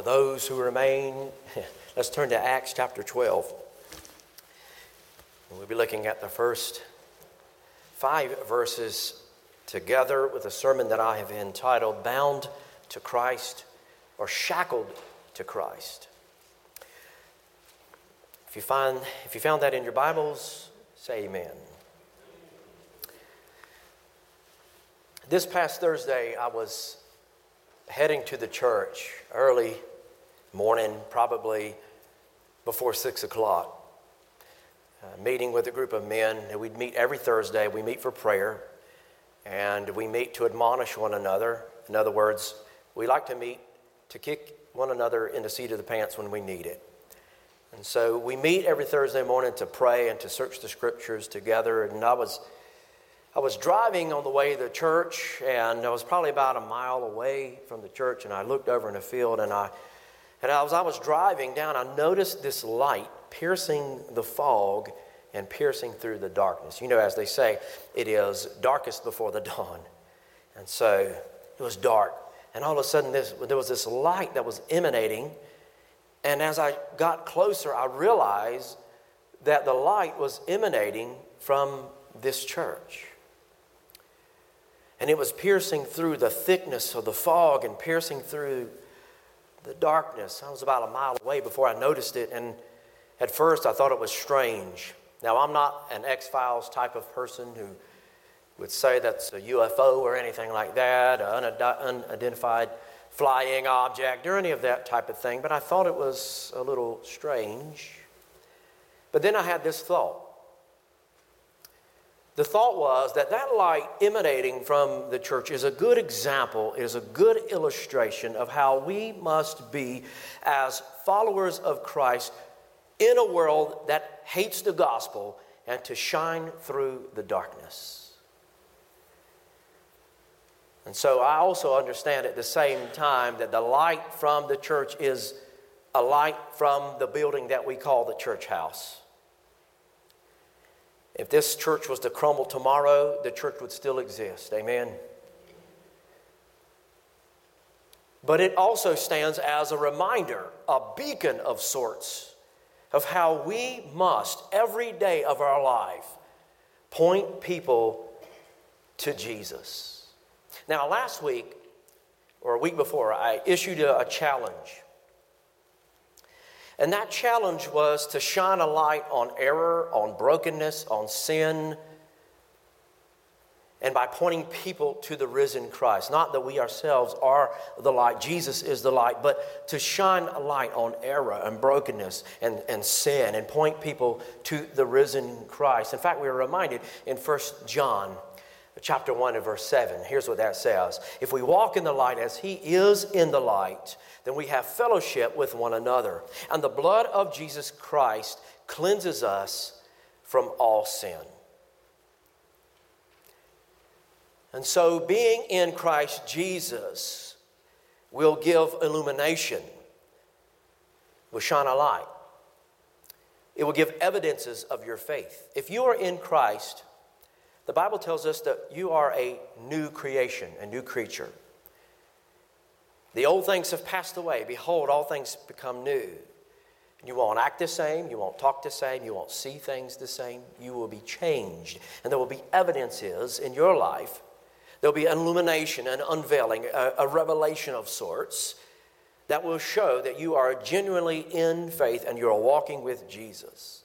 for those who remain, let's turn to Acts chapter 12. We'll be looking at the first five verses together with a sermon that I have entitled Bound to Christ or Shackled to Christ. If you, find, if you found that in your Bibles, say amen. This past Thursday, I was heading to the church early morning, probably before six o'clock, uh, meeting with a group of men. We'd meet every Thursday. We meet for prayer, and we meet to admonish one another. In other words, we like to meet to kick one another in the seat of the pants when we need it. And so we meet every Thursday morning to pray and to search the scriptures together. And I was I was driving on the way to the church, and I was probably about a mile away from the church, and I looked over in a field, and I, and as I was driving down, I noticed this light piercing the fog and piercing through the darkness. You know, as they say, it is darkest before the dawn. And so it was dark. And all of a sudden, this, there was this light that was emanating. And as I got closer, I realized that the light was emanating from this church. And it was piercing through the thickness of the fog and piercing through the darkness. I was about a mile away before I noticed it, and at first I thought it was strange. Now, I'm not an X Files type of person who would say that's a UFO or anything like that, an unidentified flying object or any of that type of thing, but I thought it was a little strange. But then I had this thought the thought was that that light emanating from the church is a good example, is a good illustration of how we must be as followers of Christ in a world that hates the gospel and to shine through the darkness. And so I also understand at the same time that the light from the church is a light from the building that we call the church house. If this church was to crumble tomorrow, the church would still exist. Amen. But it also stands as a reminder, a beacon of sorts, of how we must, every day of our life, point people to Jesus. Now, last week, or a week before, I issued a, challenge and that challenge was to shine a light on error, on brokenness, on sin, and by pointing people to the risen Christ. Not that we ourselves are the light, Jesus is the light, but to shine a light on error and brokenness and, and sin and point people to the risen Christ. In fact, we are reminded in 1 John chapter 1 and verse 7. Here's what that says If we walk in the light as he is in the light, then we have fellowship with one another. And the blood of Jesus Christ cleanses us from all sin. And so, being in Christ Jesus will give illumination, will shine a light. It will give evidences of your faith. If you are in Christ, the Bible tells us that you are a new creation, a new creature. The old things have passed away. Behold, all things become new. You won't act the same, you won't talk the same, you won't see things the same. You will be changed. And there will be evidences in your life. There'll be an illumination, an unveiling, a, a revelation of sorts that will show that you are genuinely in faith and you're walking with Jesus.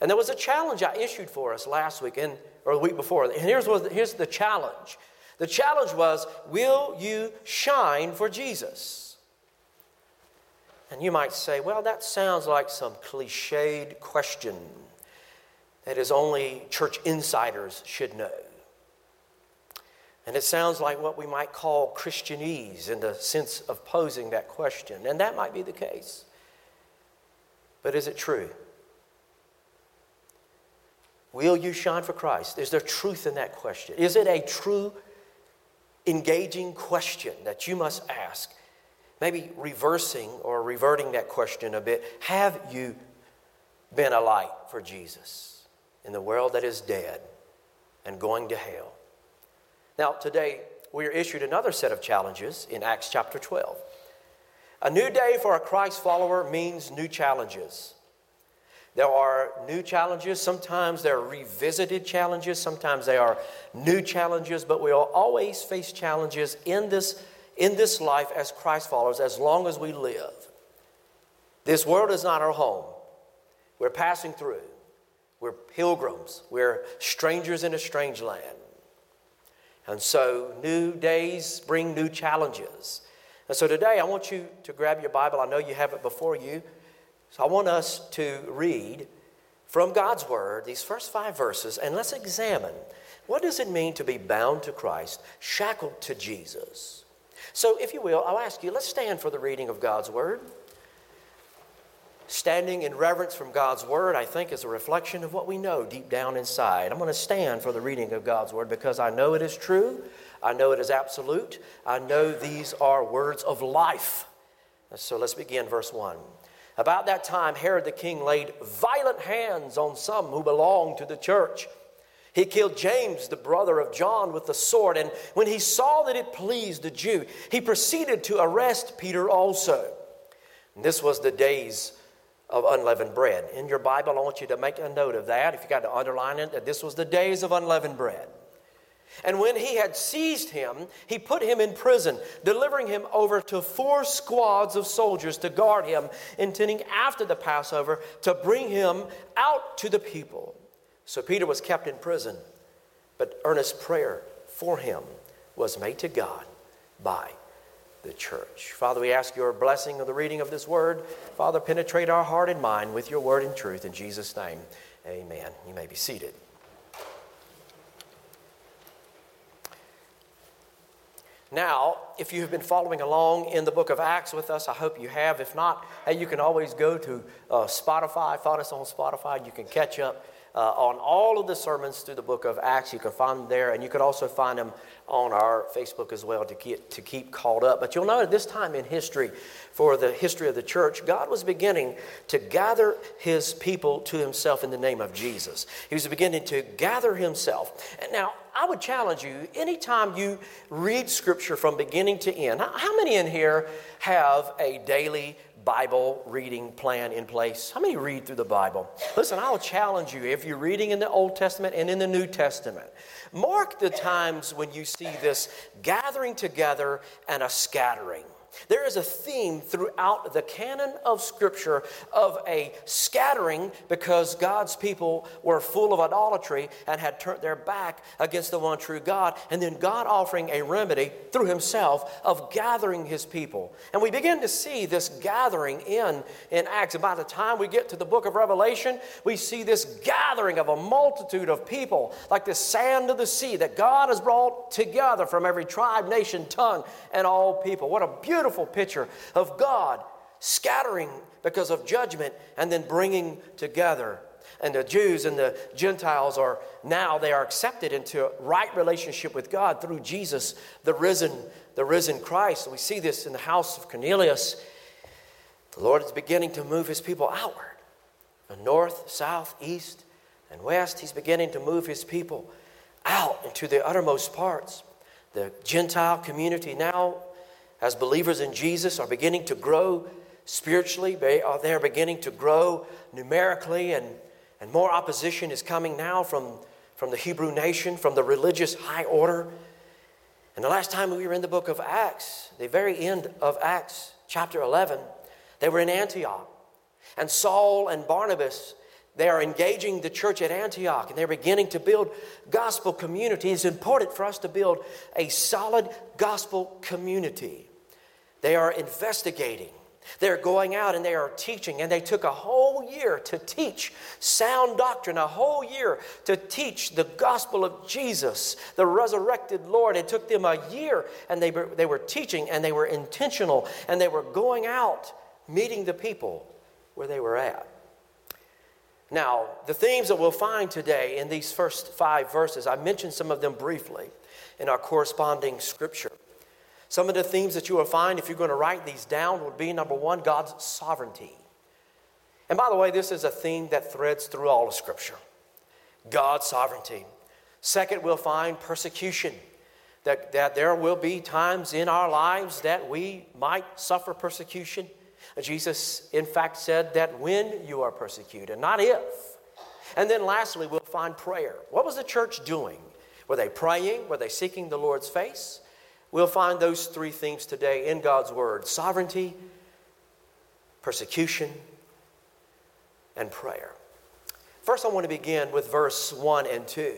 And there was a challenge I issued for us last week and, or the week before. And here's, what, here's the challenge the challenge was Will you shine for Jesus? And you might say, Well, that sounds like some cliched question that is only church insiders should know. And it sounds like what we might call Christianese in the sense of posing that question. And that might be the case. But is it true? Will you shine for Christ? Is there truth in that question? Is it a true engaging question that you must ask. Maybe reversing or reverting that question a bit. Have you been a light for Jesus in the world that is dead and going to hell? Now, today we are issued another set of challenges in Acts chapter 12. A new day for a Christ follower means new challenges. There are new challenges. Sometimes they're revisited challenges. Sometimes they are new challenges, but we'll always face challenges in this, in this life as Christ followers as long as we live. This world is not our home. We're passing through. We're pilgrims. We're strangers in a strange land. And so, new days bring new challenges. And so, today I want you to grab your Bible. I know you have it before you. So I want us to read from God's Word these first five verses and let's examine what does it mean to be bound to Christ, shackled to Jesus. So, if you will, I'll ask you, let's stand for the reading of God's Word. Standing in reverence from God's Word, I think, is a reflection of what we know deep down inside. I'm going to stand for the reading of God's Word because I know it is true. I know it is absolute. I know these are words of life. So let's begin verse 1. About that time, Herod the king laid violent hands on some who belonged to the church. He killed James, the brother of John, with the sword, and when he saw that it pleased the Jew, he proceeded to arrest Peter also. And this was the days of unleavened bread. In your Bible, I want you to make a note of that. If you got to underline it, that this was the days of unleavened bread. And when he had seized him, he put him in prison, delivering him over to four squads of soldiers to guard him, intending after the Passover to bring him out to the people. So Peter was kept in prison, but earnest prayer for him was made to God by the church. Father, we ask your blessing of the reading of this word. Father, penetrate our heart and mind with your word and truth. In Jesus' name, amen. You may be seated. Now, if you have been following along in the book of Acts with us, I hope you have. If not, hey, you can always go to uh, Spotify, find us on Spotify. You can catch up uh, on all of the sermons through the book of Acts. You can find them there, and you can also find them on our Facebook as well to keep, to keep caught up. But you'll know at this time in history, for the history of the church, God was beginning to gather his people to himself in the name of Jesus. He was beginning to gather himself. And now, I would challenge you anytime you read scripture from beginning to end, how many in here have a daily Bible reading plan in place? How many read through the Bible? Listen, I'll challenge you if you're reading in the Old Testament and in the New Testament, mark the times when you see this gathering together and a scattering. There is a theme throughout the canon of Scripture of a scattering because God's people were full of idolatry and had turned their back against the one true God, and then God offering a remedy through Himself of gathering His people. And we begin to see this gathering in, in Acts. And by the time we get to the book of Revelation, we see this gathering of a multitude of people, like the sand of the sea, that God has brought together from every tribe, nation, tongue, and all people. What a beautiful beautiful picture of God scattering because of judgment and then bringing together. And the Jews and the Gentiles are now they are accepted into right relationship with God through Jesus, the risen, the risen Christ. We see this in the house of Cornelius. The Lord is beginning to move his people outward. From north, south, east, and west, he's beginning to move his people out into the uttermost parts. The Gentile community now as believers in Jesus are beginning to grow spiritually, they are, beginning to grow numerically, and, and more opposition is coming now from, from the Hebrew nation, from the religious high order. And the last time we were in the book of Acts, the very end of Acts, chapter 11, they were in Antioch. And Saul and Barnabas, they are engaging the church at Antioch and they're beginning to build gospel community. It's important for us to build a solid gospel community. They are investigating. They're going out and they are teaching, and they took a whole year to teach sound doctrine, a whole year to teach the gospel of Jesus, the resurrected Lord. It took them a year, and they were, they were teaching, and they were intentional, and they were going out, meeting the people where they were at. Now, the themes that we'll find today in these first five verses, I mentioned some of them briefly in our corresponding scripture. Some of the themes that you will find if you're going to write these down would be number one, God's sovereignty. And by the way, this is a theme that threads through all of Scripture God's sovereignty. Second, we'll find persecution. that, that there will be times in our lives that we might suffer persecution. Jesus, in fact, said that when you are persecuted, not if. And then lastly, we'll find prayer. What was the church doing? Were they praying? Were they seeking the Lord's face? We'll find those three themes today in God's Word sovereignty, persecution, and prayer. First, I want to begin with verse 1 and 2.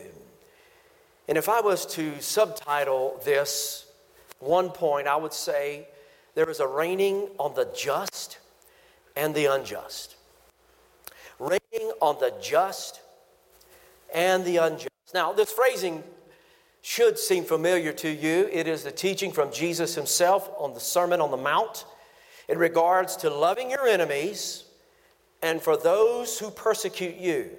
And if I was to subtitle this one point, I would say there is a raining on the just and the unjust. Raining on the just and the unjust. Now, this phrasing should seem familiar to you. It is the teaching from Jesus himself on the Sermon on the Mount in regards to loving your enemies and for those who persecute you.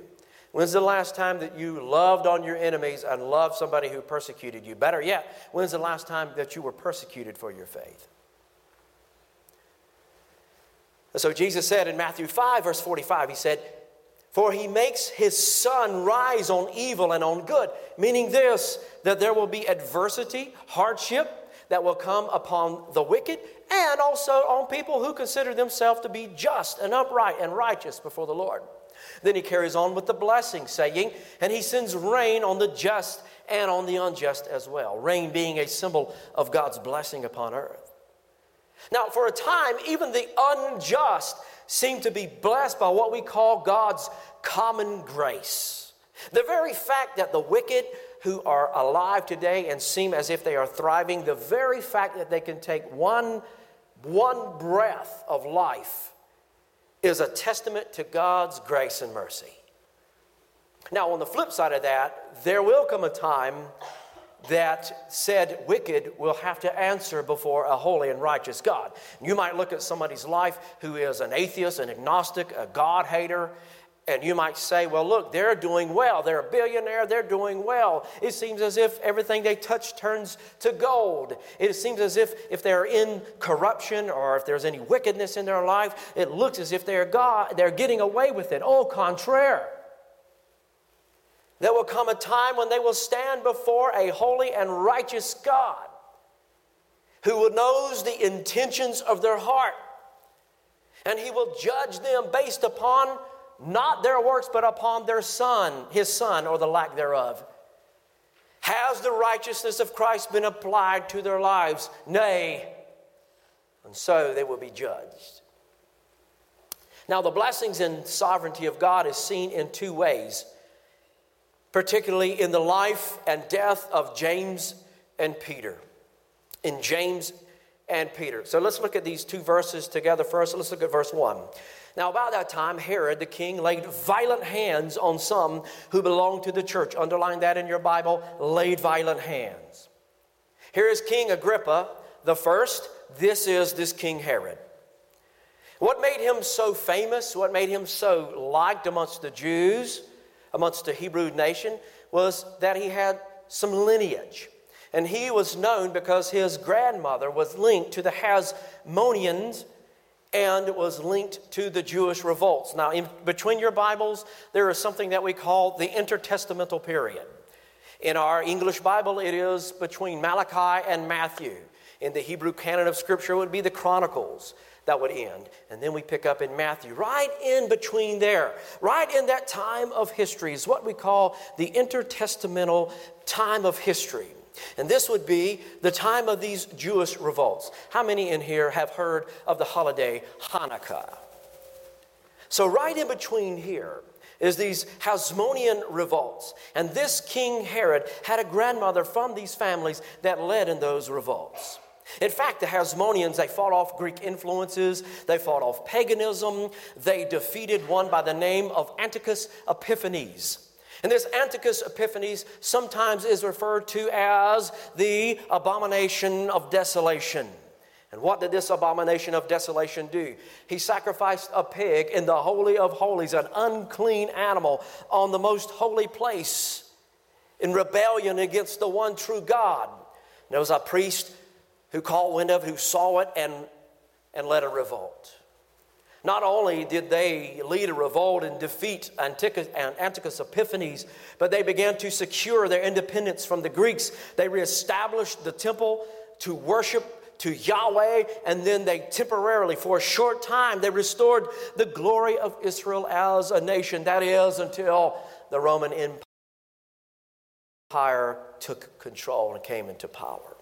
When's the last time that you loved on your enemies and loved somebody who persecuted you? Better yet, when's the last time that you were persecuted for your faith? So Jesus said in Matthew 5, verse 45, He said, For He makes His sun rise on evil and on good, meaning this, that there will be adversity, hardship that will come upon the wicked and also on people who consider themselves to be just and upright and righteous before the Lord. Then he carries on with the blessing, saying, And he sends rain on the just and on the unjust as well. Rain being a symbol of God's blessing upon earth. Now, for a time, even the unjust seem to be blessed by what we call God's common grace. The very fact that the wicked who are alive today and seem as if they are thriving, the very fact that they can take one, one breath of life is a testament to God's grace and mercy. Now, on the flip side of that, there will come a time that said wicked will have to answer before a holy and righteous God. You might look at somebody's life who is an atheist, an agnostic, a God hater, and you might say, well, look, they're doing well. They're a billionaire. They're doing well. It seems as if everything they touch turns to gold. It seems as if if they're in corruption or if there's any wickedness in their life, it looks as if they're God, they're getting away with it. Au contraire. There will come a time when they will stand before a holy and righteous God who knows the intentions of their heart. And he will judge them based upon not their works, but upon their Son, his Son, or the lack thereof. Has the righteousness of Christ been applied to their lives? Nay. And so they will be judged. Now, the blessings and sovereignty of God is seen in two ways, particularly in the life and death of James and Peter. In James and Peter. So let's look at these two verses together first. Let's look at verse 1. Now, about that time, Herod the king laid violent hands on some who belonged to the church. Underline that in your Bible laid violent hands. Here is King Agrippa the first. This is this King Herod. What made him so famous, what made him so liked amongst the Jews, amongst the Hebrew nation, was that he had some lineage. And he was known because his grandmother was linked to the Hasmoneans and was linked to the Jewish revolts. Now, in between your Bibles, there is something that we call the intertestamental period. In our English Bible, it is between Malachi and Matthew. In the Hebrew canon of Scripture, it would be the Chronicles that would end. And then we pick up in Matthew. Right in between there, right in that time of history, is what we call the intertestamental time of history. And this would be the time of these Jewish revolts. How many in here have heard of the holiday Hanukkah? So, right in between here is these Hasmonean revolts. And this King Herod had a grandmother from these families that led in those revolts. In fact, the Hasmoneans, they fought off Greek influences, they fought off paganism, they defeated one by the name of Antiochus Epiphanes. And this Antiochus Epiphanes sometimes is referred to as the abomination of desolation. And what did this abomination of desolation do? He sacrificed a pig in the Holy of Holies, an unclean animal, on the most holy place in rebellion against the one true God. There was a priest who caught wind of, who saw it and, and led a revolt. Not only did they lead a revolt and defeat Antiochus, Epiphanes, but they began to secure their independence from the Greeks. They reestablished the temple to worship to Yahweh, and then they temporarily, for a short time, they restored the glory of Israel as a nation. That is, until the Roman Empire took control and came into power.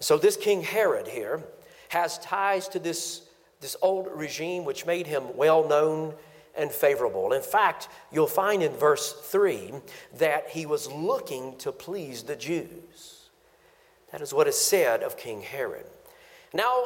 So, this King Herod here has ties to this this old regime which made him well known and favorable. In fact, you'll find in verse 3 that he was looking to please the Jews. That is what is said of King Herod. Now,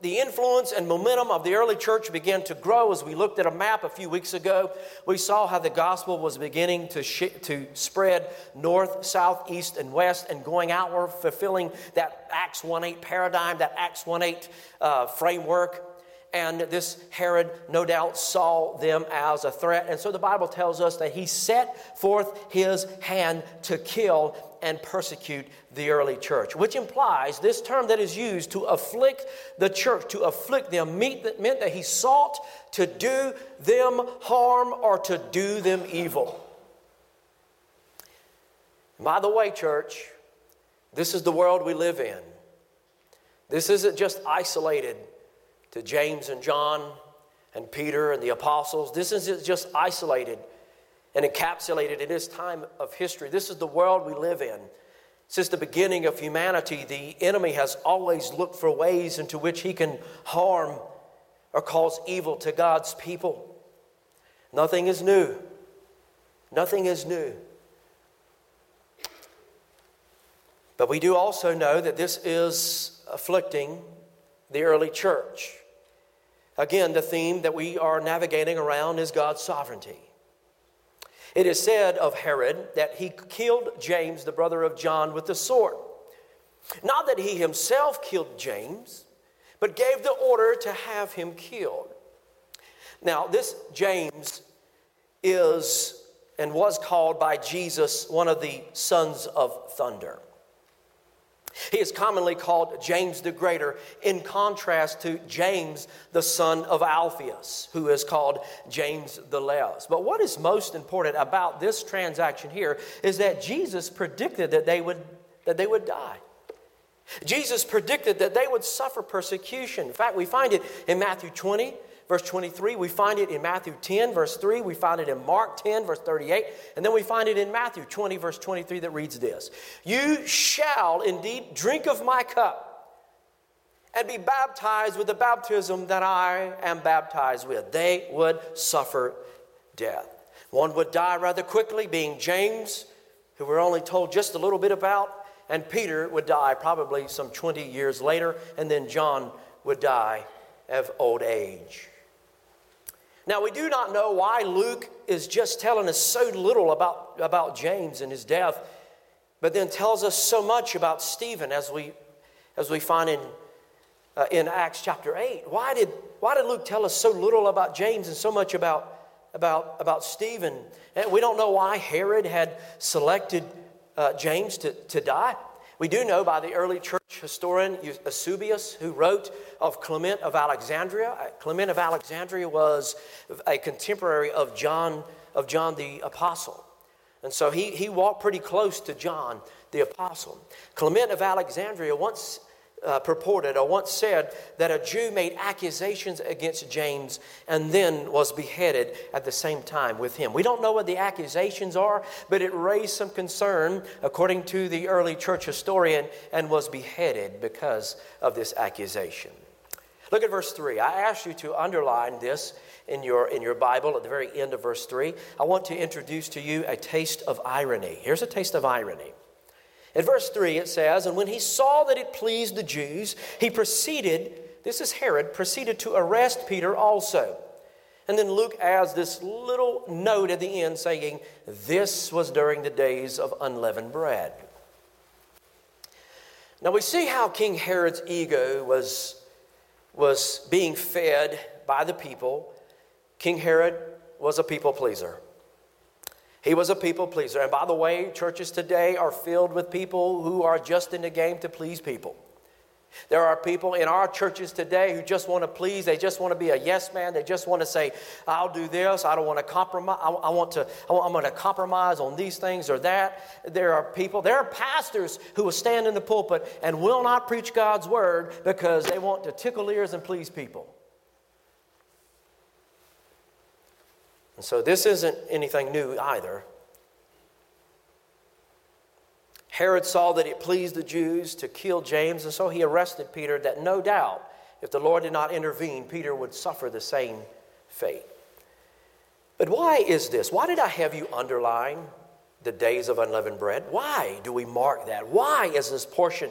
the influence and momentum of the early church began to grow as we looked at a map a few weeks ago. We saw how the gospel was beginning to, sh- to spread north, south, east, and west and going outward, fulfilling that Acts 1 8 paradigm, that Acts 1 8 uh, framework and this Herod no doubt saw them as a threat. And so the Bible tells us that he set forth his hand to kill and persecute the early church, which implies this term that is used to afflict the church, to afflict them, meant that he sought to do them harm or to do them evil. By the way, church, this is the world we live in. This isn't just isolated to James and John and Peter and the apostles. This isn't just isolated and encapsulated in this time of history. This is the world we live in. Since the beginning of humanity, the enemy has always looked for ways into which he can harm or cause evil to God's people. Nothing is new. Nothing is new. But we do also know that this is afflicting the early church. Again, the theme that we are navigating around is God's sovereignty. It is said of Herod that he killed James, the brother of John, with the sword. Not that he himself killed James, but gave the order to have him killed. Now, this James is and was called by Jesus one of the sons of thunder. He is commonly called James the Greater, in contrast to James, the son of Alphaeus, who is called James the Less. But what is most important about this transaction here is that Jesus predicted that they would, that they would die. Jesus predicted that they would suffer persecution. In fact, we find it in Matthew 20, verse 23. We find it in Matthew 10, verse 3. We find it in Mark 10, verse 38. And then we find it in Matthew 20, verse 23, that reads this You shall indeed drink of my cup and be baptized with the baptism that I am baptized with. They would suffer death. One would die rather quickly, being James, who we're only told just a little bit about, and Peter would die probably some 20 years later, and then John would die of old age. Now, we do not know why Luke is just telling us so little about, about James and his death, but then tells us so much about Stephen as we, as we find in, uh, in Acts chapter 8. Why did, why did Luke tell us so little about James and so much about, about, about Stephen? And we don't know why Herod had selected uh, James to, to die. We do know by the early church historian Eusebius, who wrote of Clement of Alexandria. Uh, Clement of Alexandria was a contemporary of John, of John the Apostle. And so he, he walked pretty close to John the Apostle. Clement of Alexandria once uh, purported or once said that a Jew made accusations against James and then was beheaded at the same time with him. We don't know what the accusations are, but it raised some concern, according to the early church historian, and was beheaded because of this accusation. Look at verse 3. I ask you to underline this in your, in your Bible at the very end of verse 3. I want to introduce to you a taste of irony. Here's a taste of irony. In verse 3, it says, And when he saw that it pleased the Jews, he proceeded, this is Herod, proceeded to arrest Peter also. And then Luke adds this little note at the end saying, This was during the days of unleavened bread. Now we see how King Herod's ego was, was being fed by the people. King Herod was a people pleaser. He was a people pleaser. And by the way, churches today are filled with people who are just in the game to please people. There are people in our churches today who just want to please. They just want to be a yes man. They just want to say, I'll do this. I don't want to compromise. I, want to, I am going to compromise on these things or that. There are people, there are pastors who will stand in the pulpit and will not preach God's word because they want to tickle ears and please people. And so this isn't anything new either. Herod saw that it pleased the Jews to kill James, and so he arrested Peter, that no doubt, if the Lord did not intervene, Peter would suffer the same fate. But why is this? Why did I have you underline the days of unleavened bread? Why do we mark that? Why is this portion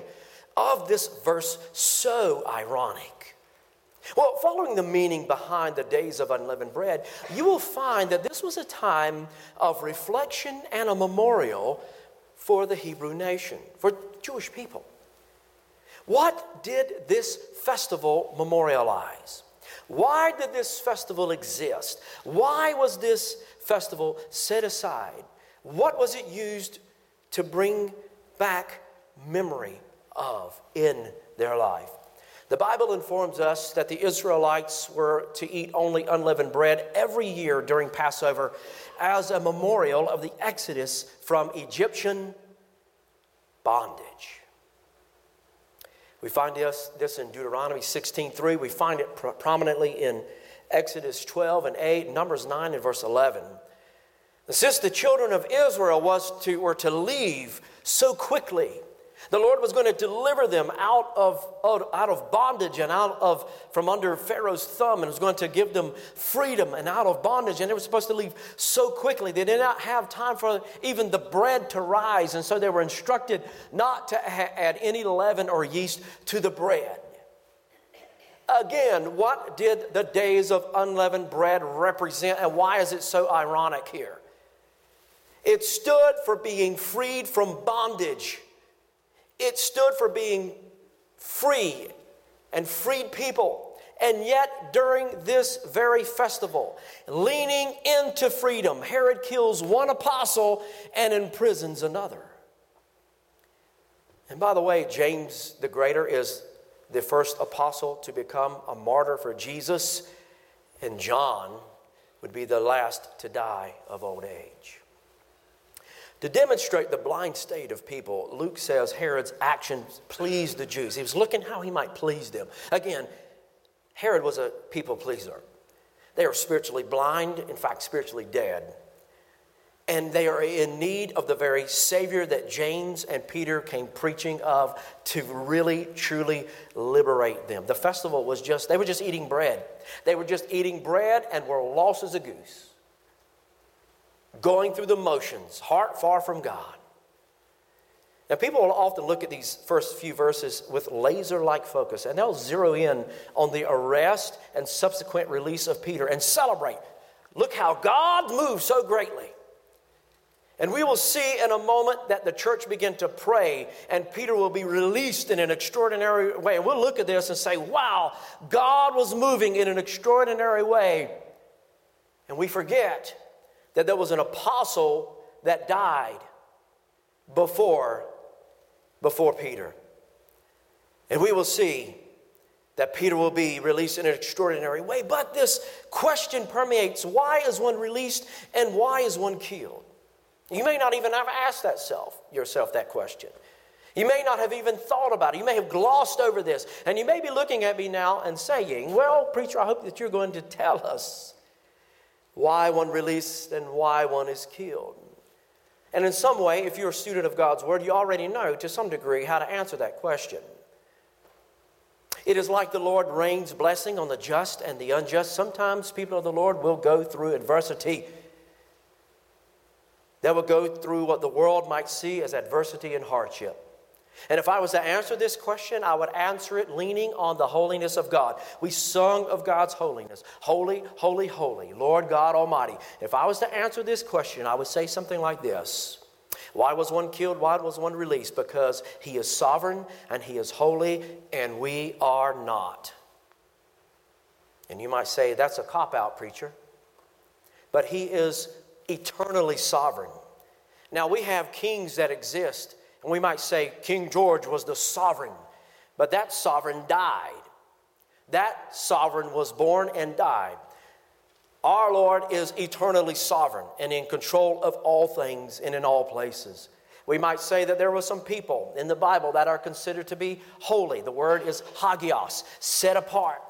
of this verse so ironic? Well, following the meaning behind the days of unleavened bread, you will find that this was a time of reflection and a memorial for the Hebrew nation, for Jewish people. What did this festival memorialize? Why did this festival exist? Why was this festival set aside? What was it used to bring back memory of in their life? The Bible informs us that the Israelites were to eat only unleavened bread every year during Passover as a memorial of the exodus from Egyptian bondage. We find this, this in Deuteronomy 16:3. We find it pro- prominently in Exodus 12 and 8, Numbers 9 and verse 11. And since the children of Israel was to, were to leave so quickly the Lord was going to deliver them out of, out of bondage and out of from under Pharaoh's thumb and was going to give them freedom and out of bondage. And they were supposed to leave so quickly. They did not have time for even the bread to rise. And so they were instructed not to ha- add any leaven or yeast to the bread. Again, what did the days of unleavened bread represent, and why is it so ironic here? It stood for being freed from bondage. It stood for being free and freed people. And yet, during this very festival, leaning into freedom, Herod kills one apostle and imprisons another. And by the way, James the Greater is the first apostle to become a martyr for Jesus, and John would be the last to die of old age. To demonstrate the blind state of people, Luke says Herod's actions pleased the Jews. He was looking how he might please them. Again, Herod was a people pleaser. They are spiritually blind, in fact, spiritually dead. And they are in need of the very Savior that James and Peter came preaching of to really, truly liberate them. The festival was just, they were just eating bread. They were just eating bread and were lost as a goose going through the motions, heart far from God. Now, people will often look at these first few verses with laser like focus, and they'll zero in on the arrest and subsequent release of Peter and celebrate. Look how God moved so greatly. And we will see in a moment that the church begin to pray, and Peter will be released in an extraordinary way. And we'll look at this and say, wow, God was moving in an extraordinary way. And we forget that there was an apostle that died before, before Peter. And we will see that Peter will be released in an extraordinary way. But this question permeates why is one released and why is one killed? You may not even have asked that self, yourself that question. You may not have even thought about it. You may have glossed over this. And you may be looking at me now and saying, Well, preacher, I hope that you're going to tell us why one released and why one is killed. And in some way, if you're a student of God's Word, you already know to some degree how to answer that question. It is like the Lord rains blessing on the just and the unjust. Sometimes people of the Lord will go through adversity. They will go through what the world might see as adversity and hardship. And if I was to answer this question, I would answer it leaning on the holiness of God. We sung of God's holiness Holy, holy, holy, Lord God Almighty. If I was to answer this question, I would say something like this Why was one killed? Why was one released? Because He is sovereign and He is holy, and we are not. And you might say, That's a cop out, preacher. But He is eternally sovereign. Now, we have kings that exist and we might say King George was the sovereign. but that sovereign died. That sovereign was born and died. Our Lord is eternally sovereign and in control of all things and in all places. We might say that there were some people in the Bible that are considered to be holy. The word is hagios, set apart.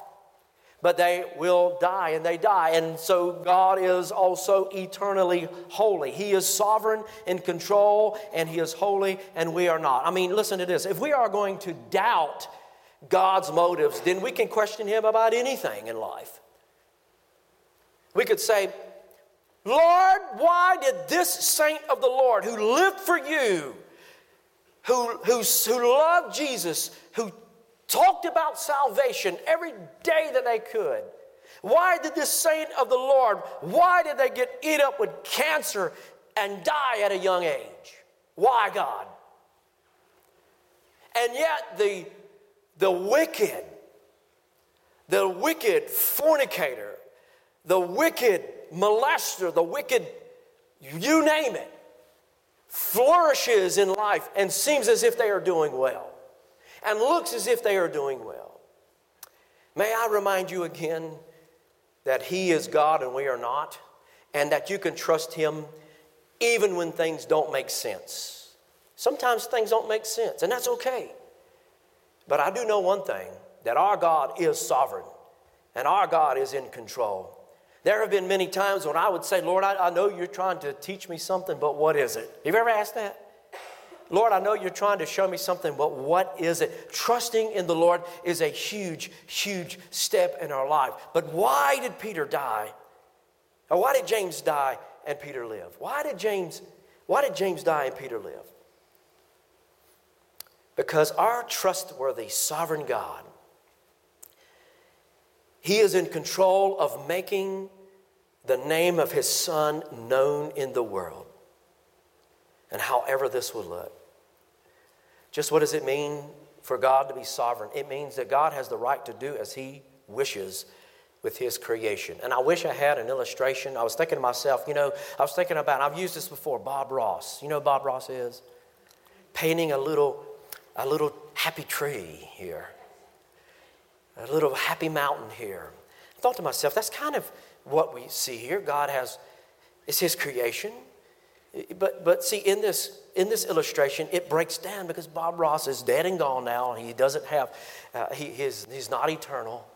But they will die and they die. And so God is also eternally holy. He is sovereign in control and He is holy and we are not. I mean, listen to this. If we are going to doubt God's motives, then we can question Him about anything in life. We could say, Lord, why did this saint of the Lord who lived for you, who, who, who loved Jesus, who talked about salvation every day that they could, why did this saint of the Lord, why did they get eat up with cancer and die at a young age? Why, God? And yet the, the wicked, the wicked fornicator, the wicked molester, the wicked, you name it, flourishes in life and seems as if they are doing well and looks as if they are doing well. May I remind you again that He is God and we are not, and that you can trust Him even when things don't make sense. Sometimes things don't make sense, and that's okay. But I do know one thing that our God is sovereign and our God is in control. There have been many times when I would say, Lord, I, I, know you're trying to teach me something, but what is it? Have you ever asked that? Lord, I know you're trying to show me something, but what is it? Trusting in the Lord is a huge, huge step in our life. But why did Peter die? Or why did James die and Peter live? Why did James, why did James die and Peter live? Because our trustworthy, sovereign God, He is in control of making the name of his son known in the world. And however this would look. Just what does it mean for God to be sovereign? It means that God has the right to do as he wishes with his creation. And I wish I had an illustration. I was thinking to myself, you know, I was thinking about, I've used this before, Bob Ross. You know Bob Ross is? Painting a little, a little happy tree here, a little happy mountain here. I thought to myself, that's kind of what we see here. God has, it's His creation. But, but see, in this, in this illustration, it breaks down because Bob Ross is dead and gone now, and he doesn't have, uh, he, his, he's not eternal.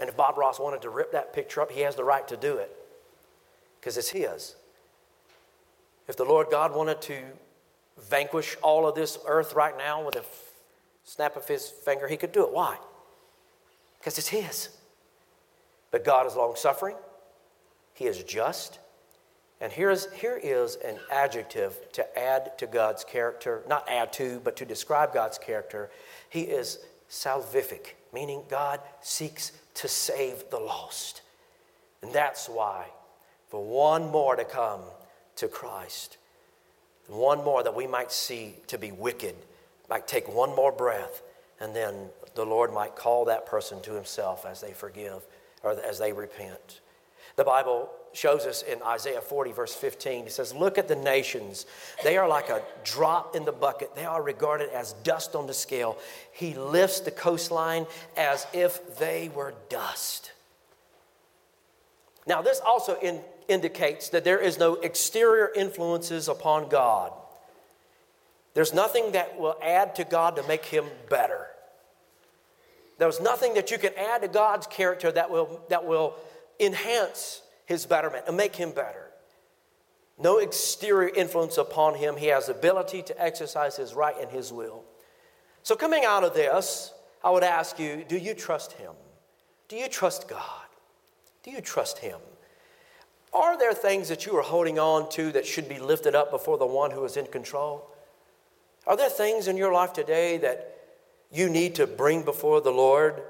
And if Bob Ross wanted to rip that picture up, he has the right to do it because it's his. If the Lord God wanted to vanquish all of this earth right now with a snap of his finger, he could do it. Why? Because it's his. But God is long suffering, He is just. And here is, here is an adjective to add to God's character, not add to, but to describe God's character. He is salvific, meaning God seeks to save the lost. And that's why, for one more to come to Christ, one more that we might see to be wicked, might take one more breath, and then the Lord might call that person to himself as they forgive or as they repent. The Bible shows us in Isaiah 40, verse 15, it says, Look at the nations. They are like a drop in the bucket. They are regarded as dust on the scale. He lifts the coastline as if they were dust. Now, this also in, indicates that there is no exterior influences upon God. There's nothing that will add to God to make him better. There's nothing that you can add to God's character that will, that will enhance his betterment and make him better. No exterior influence upon him. He has ability to exercise his right and his will. So, coming out of this, I would ask you do you trust him? Do you trust God? Do you trust him? Are there things that you are holding on to that should be lifted up before the one who is in control? Are there things in your life today that you need to bring before the Lord.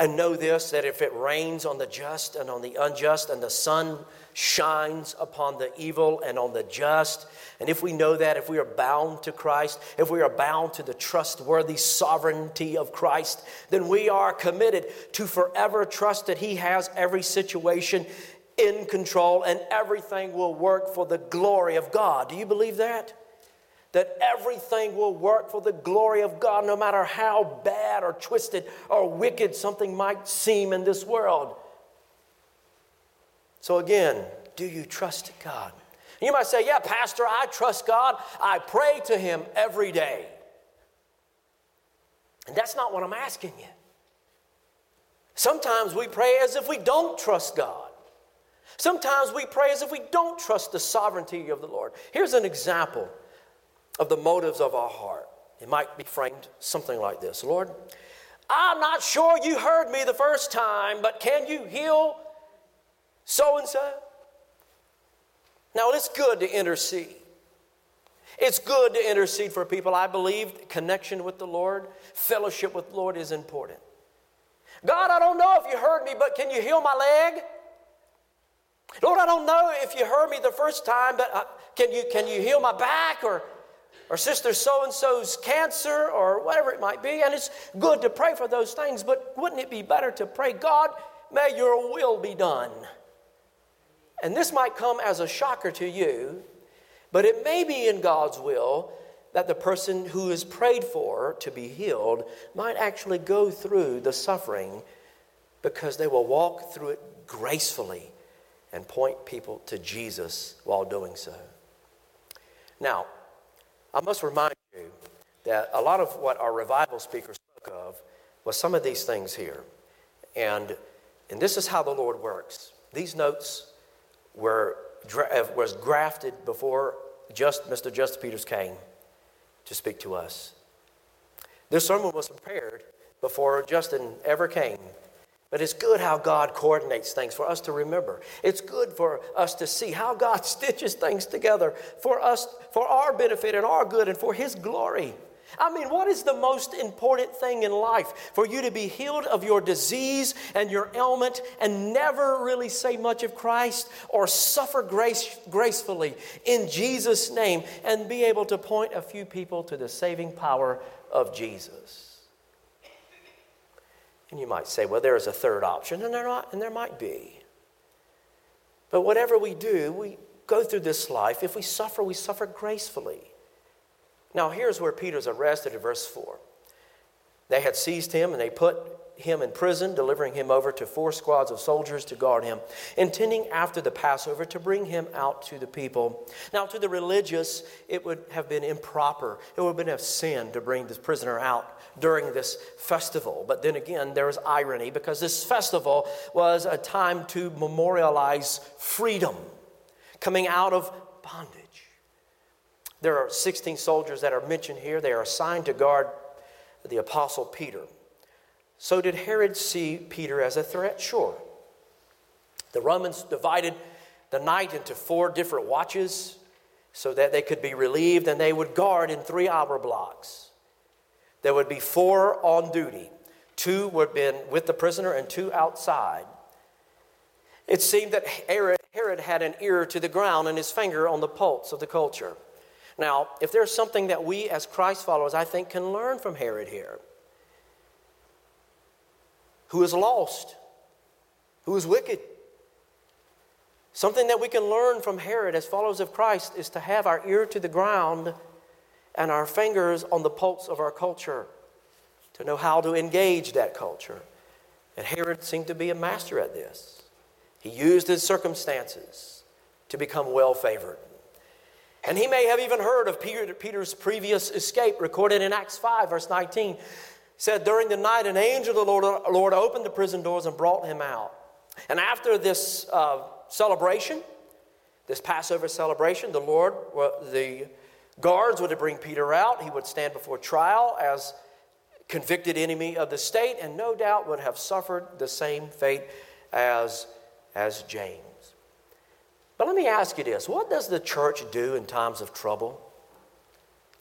And know this that if it rains on the just and on the unjust, and the sun shines upon the evil and on the just, and if we know that, if we are bound to Christ, if we are bound to the trustworthy sovereignty of Christ, then we are committed to forever trust that He has every situation in control and everything will work for the glory of God. Do you believe that? That everything will work for the glory of God, no matter how bad or twisted or wicked something might seem in this world. So, again, do you trust God? You might say, Yeah, Pastor, I trust God. I pray to Him every day. And that's not what I'm asking you. Sometimes we pray as if we don't trust God. Sometimes we pray as if we don't trust the sovereignty of the Lord. Here's an example of the motives of our heart. It might be framed something like this Lord, I'm not sure you heard me the first time, but can you heal so and so? Now, it's good to intercede. It's good to intercede for people. I believe connection with the Lord, fellowship with the Lord is important. God, I don't know if you heard me, but can you heal my leg? Lord, I don't know if you heard me the first time, but uh, can, you, can you heal my back or, or sister so and so's cancer or whatever it might be? And it's good to pray for those things, but wouldn't it be better to pray, God, may your will be done? And this might come as a shocker to you, but it may be in God's will that the person who is prayed for to be healed might actually go through the suffering because they will walk through it gracefully and point people to Jesus while doing so. Now, I must remind you that a lot of what our revival speaker spoke of was some of these things here. And, and this is how the Lord works. These notes were, uh, was grafted before just Mr. Justin Peters came to speak to us. This sermon was prepared before Justin ever came but it's good how God coordinates things for us to remember. It's good for us to see how God stitches things together for us, for our benefit and our good and for His glory. I mean, what is the most important thing in life? For you to be healed of your disease and your ailment and never really say much of Christ or suffer grace, gracefully in Jesus' name and be able to point a few people to the saving power of Jesus. And you might say, well, there is a third option, and there, not, and there might be. But whatever we do, we go through this life. If we suffer, we suffer gracefully. Now, here's where Peter's arrested in verse 4. They had seized him and they put him in prison, delivering him over to four squads of soldiers to guard him, intending after the Passover to bring him out to the people. Now, to the religious, it would have been improper, it would have been a sin to bring this prisoner out during this festival. But then again, there is irony because this festival was a time to memorialize freedom, coming out of bondage. There are 16 soldiers that are mentioned here. They are assigned to guard the Apostle Peter. So did Herod see Peter as a threat? Sure. The Romans divided the night into four different watches so that they could be relieved, and they would guard in three hour blocks. There would be four on duty. Two would have been with the prisoner and two outside. It seemed that Herod, Herod had an ear to the ground and his finger on the pulse of the culture. Now, if there's something that we as Christ followers, I think, can learn from Herod here, who is lost, who is wicked, something that we can learn from Herod as followers of Christ is to have our ear to the ground and our fingers on the pulse of our culture to know how to engage that culture. And Herod seemed to be a master at this. He used his circumstances to become well favored. And he may have even heard of Peter, Peter's previous escape, recorded in Acts 5, verse 19. said, During the night, an angel of the Lord, Lord opened the prison doors and brought him out. And after this uh, celebration, this Passover celebration, the Lord, the Guards would have bring Peter out. He would stand before trial as convicted enemy of the state and no doubt would have suffered the same fate as, as James. But let me ask you this what does the church do in times of trouble?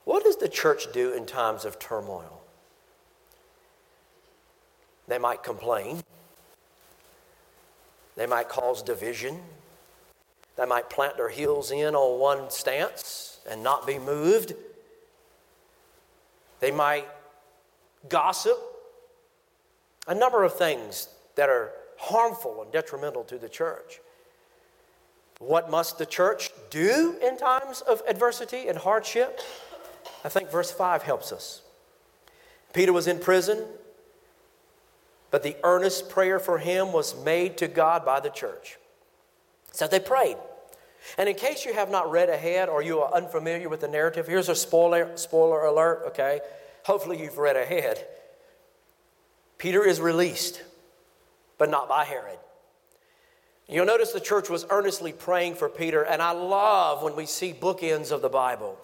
What does the church do in times of turmoil? They might complain. They might cause division. They might plant their heels in on one stance and not be moved. They might gossip. A number of things that are harmful and detrimental to the church. What must the church do in times of adversity and hardship? I think verse 5 helps us. Peter was in prison, but the earnest prayer for him was made to God by the church. So they prayed. And in case you have not read ahead or you are unfamiliar with the narrative, here's a spoiler, spoiler alert, okay? Hopefully you've read ahead. Peter is released, but not by Herod. You'll notice the church was earnestly praying for Peter, and I love when we see bookends of the Bible.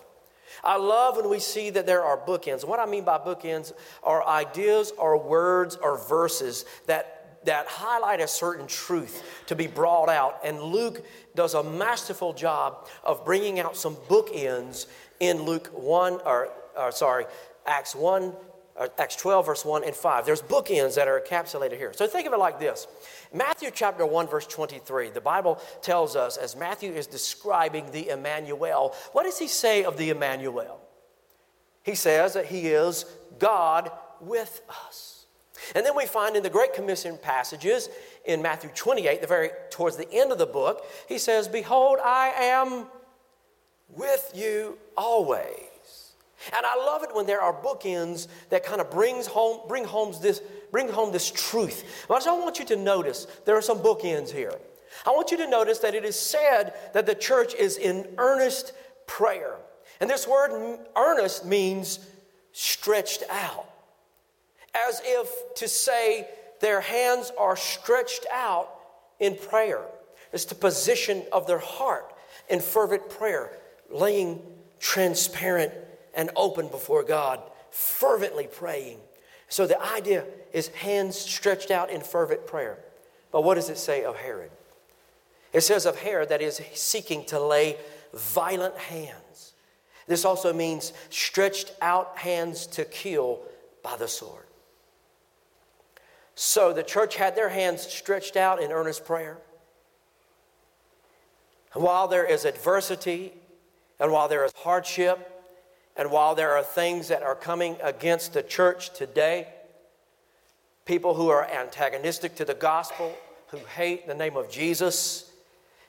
I love when we see that there are bookends. What I mean by bookends are ideas or words or verses that, that highlight a certain truth to be brought out. And Luke does a masterful job of bringing out some bookends in Luke 1, or, or sorry, Acts 1, uh, Acts 12, verse 1 and 5. There's bookends that are encapsulated here. So think of it like this Matthew chapter 1, verse 23, the Bible tells us as Matthew is describing the Emmanuel, what does he say of the Emmanuel? He says that he is God with us. And then we find in the Great Commission passages in Matthew 28, the very towards the end of the book, he says, Behold, I am with you always. And I love it when there are bookends that kind of brings home, bring home this, bring home this truth. But I want you to notice there are some bookends here. I want you to notice that it is said that the church is in earnest prayer. And this word earnest means stretched out. As if to say their hands are stretched out in prayer. It's the position of their heart in fervent prayer, laying transparent and open before God, fervently praying. So the idea is hands stretched out in fervent prayer. But what does it say of Herod? It says of Herod that is seeking to lay violent hands. This also means stretched out hands to kill by the sword. So the church had their hands stretched out in earnest prayer. And while there is adversity and while there is hardship, and while there are things that are coming against the church today, people who are antagonistic to the gospel, who hate the name of Jesus,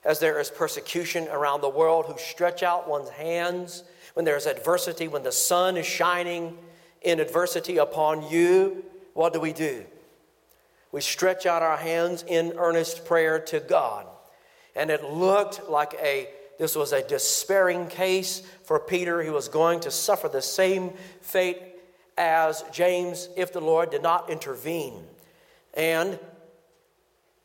as there is persecution around the world, who stretch out one's hands when there's adversity, when the sun is shining in adversity upon you, what do we do? We stretch out our hands in earnest prayer to God. And it looked like a this was a despairing case for Peter. He was going to suffer the same fate as James if the Lord did not intervene. And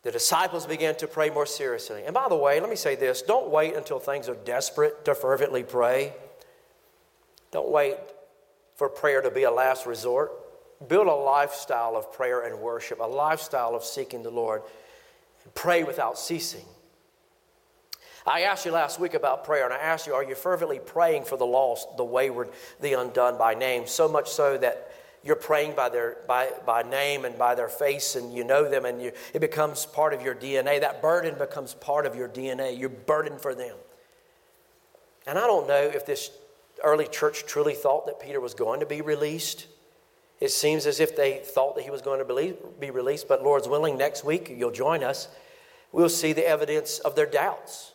the disciples began to pray more seriously. And by the way, let me say this don't wait until things are desperate to fervently pray. Don't wait for prayer to be a last resort. Build a lifestyle of prayer and worship, a lifestyle of seeking the Lord. Pray without ceasing. I asked you last week about prayer, and I asked you, are you fervently praying for the lost, the wayward, the undone by name? So much so that you're praying by their by, by name and by their face, and you know them, and you, it becomes part of your DNA. That burden becomes part of your DNA. You're burdened for them. And I don't know if this early church truly thought that Peter was going to be released. It seems as if they thought that he was going to be released, but Lord's willing, next week you'll join us. We'll see the evidence of their doubts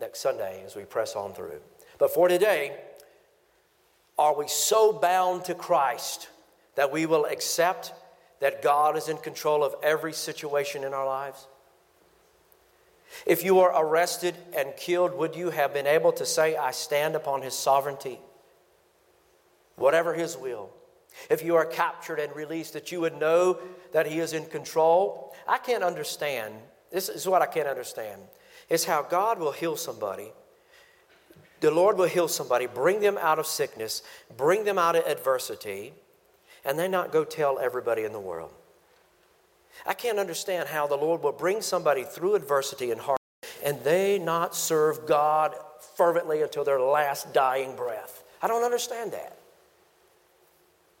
next Sunday as we press on through. But for today, are we so bound to Christ that we will accept that God is in control of every situation in our lives? If you were arrested and killed, would you have been able to say, I stand upon his sovereignty, whatever his will? If you are captured and released, that you would know that he is in control? I can't understand. This is what I can't understand. It's how God will heal somebody. The Lord will heal somebody, bring them out of sickness, bring them out of adversity, and they not go tell everybody in the world. I can't understand how the Lord will bring somebody through adversity and hardship and they not serve God fervently until their last dying breath. I don't understand that.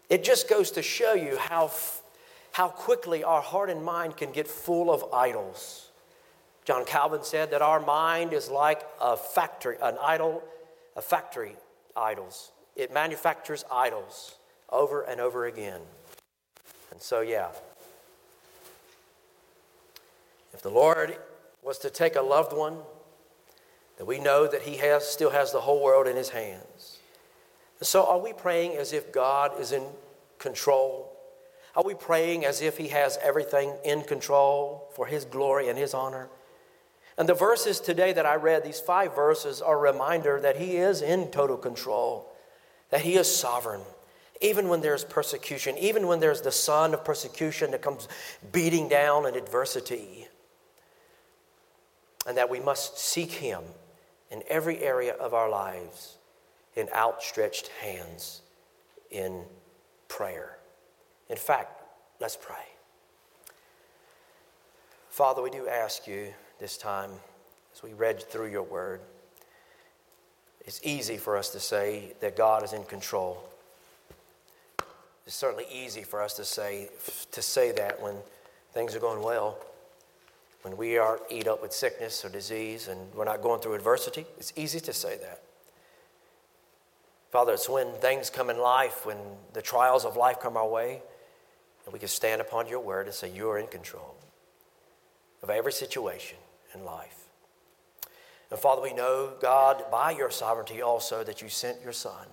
It just goes to show you how, how quickly our heart and mind can get full of idols. John Calvin said that our mind is like a factory, an idol, a factory idols. It manufactures idols over and over again. And so, yeah. If the Lord was to take a loved one, that we know that He has, still has the whole world in His hands. So, are we praying as if God is in control? Are we praying as if He has everything in control for His glory and His honor? And the verses today that I read, these five verses, are a reminder that He is in total control, that He is sovereign. Even when there's persecution, even when there's the sun of persecution that comes beating down in adversity, and that we must seek Him in every area of our lives in outstretched hands in prayer. In fact, let's pray. Father, we do ask you this time as we read through your word. It's easy for us to say that God is in control. It's certainly easy for us to say, to say that when things are going well. When we are eat up with sickness or disease and we're not going through adversity, it's easy to say that. Father, it's when things come in life, when the trials of life come our way, and we can stand upon your word and say, You are in control of every situation in life. And Father, we know, God, by your sovereignty also, that you sent your Son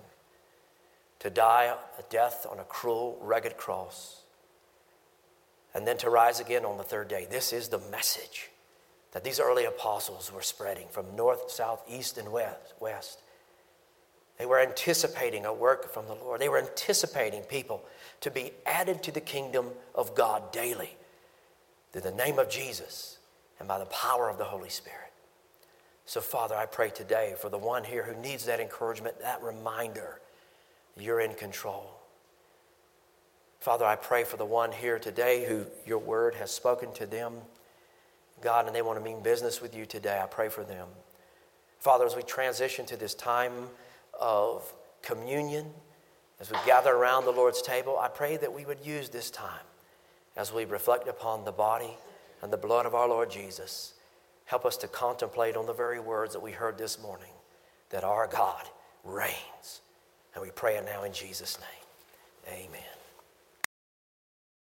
to die a death on a cruel, rugged cross, and then to rise again on the third day. This is the message that these early apostles were spreading from north, south, east, and west. west. They were anticipating a work from the Lord. They were anticipating people to be added to the kingdom of God daily through the name of Jesus and by the power of the Holy Spirit. So, Father, I pray today for the one here who needs that encouragement, that reminder you're in control. Father, I pray for the one here today who your word has spoken to them, God, and they want to mean business with you today. I pray for them. Father, as we transition to this time of communion, as we gather around the Lord's table, I pray that we would use this time as we reflect upon the body and the blood of our Lord Jesus. Help us to contemplate on the very words that we heard this morning that our God reigns. And we pray it now in Jesus' name. Amen.